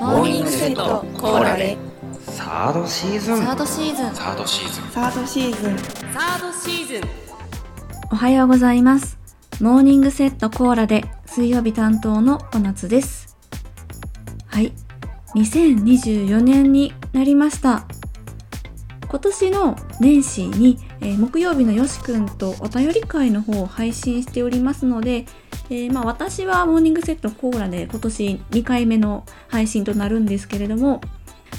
モーニングセットコーラでサードシーズンサードシーズンサードシーズンサードシーズンサードシーズンおはようございます。モーニングセットコーラで水曜日担当のお夏です。はい。2024年になりました。今年の年始に、えー木曜日のよしくんとお便り会の方を配信しておりますので、えーまあ私はモーニングセットコーラで今年2回目の配信となるんですけれども、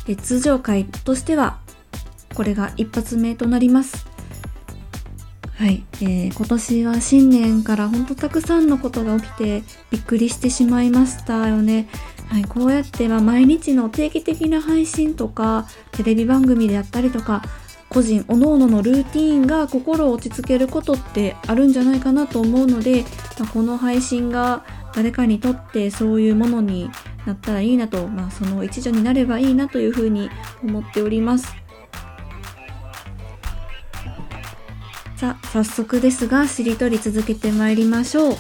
え通常回としてはこれが一発目となります。はい、えー今年は新年から本当たくさんのことが起きてびっくりしてしまいましたよね。はい、こうやってまあ毎日の定期的な配信とかテレビ番組であったりとか個人各々のルーティーンが心を落ち着けることってあるんじゃないかなと思うので、まあこの配信が誰かにとってそういうものになったらいいなと、まあ、その一助になればいいなというふうに思っております。さあ早速ですがしりとり続けてまいりましょう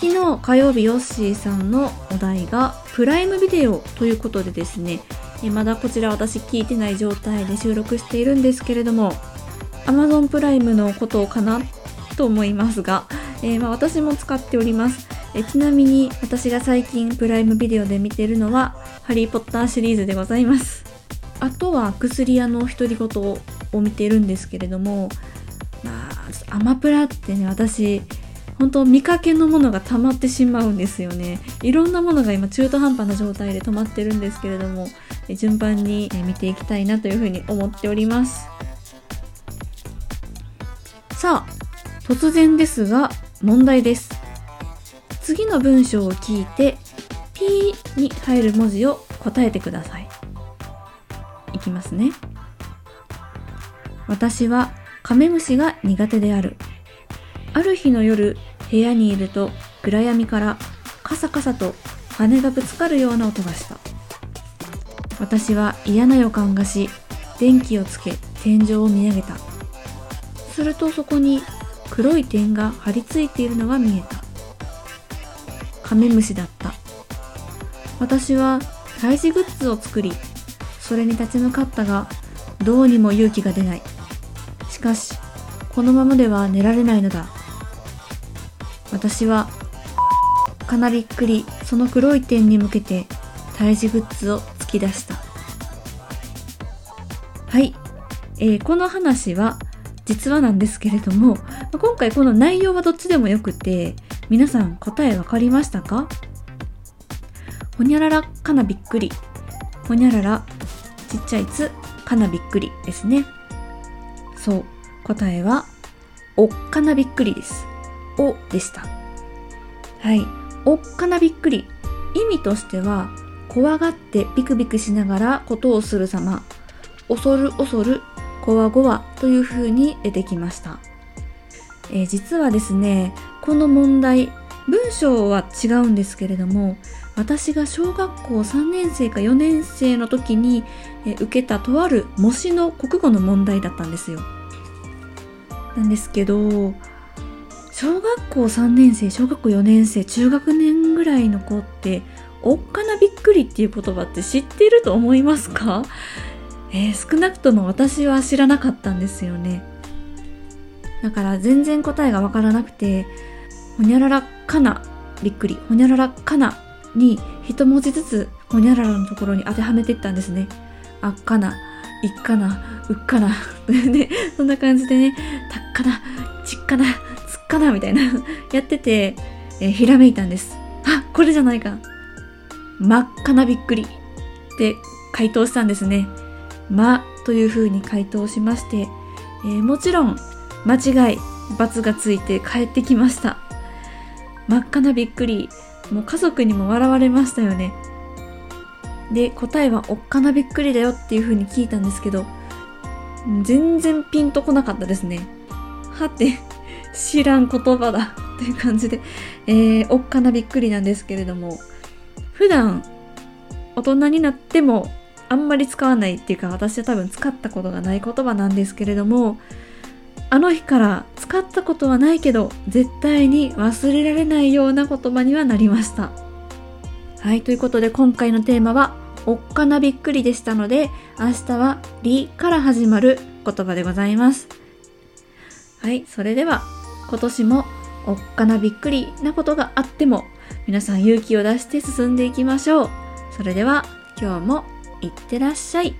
昨日火曜日ヨッシーさんのお題がプライムビデオということでですねえまだこちら私聞いてない状態で収録しているんですけれども Amazon プライムのことかなと思いますが、えーまあ、私も使っておりますえちなみに私が最近プライムビデオで見てるのはハリー・ポッターシリーズでございますあとは薬屋の独り言を見ているんですけれどもまあ、アマプラってね、私、本当見かけのものが溜まってしまうんですよね。いろんなものが今中途半端な状態で止まってるんですけれども、順番に見ていきたいなというふうに思っております。さあ、突然ですが、問題です。次の文章を聞いて、P に入る文字を答えてください。いきますね。私はカメムシが苦手である。ある日の夜、部屋にいると暗闇からカサカサと羽がぶつかるような音がした。私は嫌な予感がし、電気をつけ天井を見上げた。するとそこに黒い点が張り付いているのが見えた。カメムシだった。私は退治グッズを作り、それに立ち向かったが、どうにも勇気が出ない。しかし、このままでは寝られないのだ。私は、かなびっくりその黒い点に向けて退治グッズをき出した。はい。えーこの話は、実はなんですけれども、今回この内容はどっちでもよくて、皆さん答えわかりましたか？ほにゃららかなびっくり。ほにゃららちっちゃいつかなびっくりですね。そう。答えは、おっかなびっくりです。おでした。はい。おっかなびっくり。意味としては、怖がってビクビクしながらことをする様。恐る恐る、こわごわという風に出てきました。えー実はですね、この問題、文章は違うんですけれども、私が小学校3年生か4年生の時に、えー受けたとある模試の国語の問題だったんですよ。なんですけど、小学校3年生、小学校4年生、中学年ぐらいの子って、おっかなびっくりっていう言葉って知ってると思いますか？えー少なくとも私は知らなかったんですよね。だから全然答えがわからなくて、ほにゃららかなびっくり、ほにゃららかなに一文字ずつほにゃららのところに当てはめていったんですね。あっかな、いっかな、うっかな。ね、そんな感じでね、たっかな、ちっかな、つっかな、みたいな、やってて、えーひらめいたんです。あ、これじゃないか。真っ赤なびっくりって回答したんですね。まという風に回答しまして、えーもちろん間違い、罰がついて帰ってきました。真っ赤なびっくり。もう家族にも笑われましたよね。で、答えはおっかなびっくりだよっていう風に聞いたんですけど、全然ピンとこなかったですね。はて、知らん言葉だっていう感じで、えー、おっかなびっくりなんですけれども、普段大人になってもあんまり使わないっていうか私は多分使ったことがない言葉なんですけれどもあの日から使ったことはないけど絶対に忘れられないような言葉にはなりました。はいということで今回のテーマは「おっかなびっくり」でしたので明日は「り」から始まる言葉でございます。はいそれでは今年もおっかなびっくりなことがあっても皆さん勇気を出して進んでいきましょう。それでは今日もいってらっしゃい。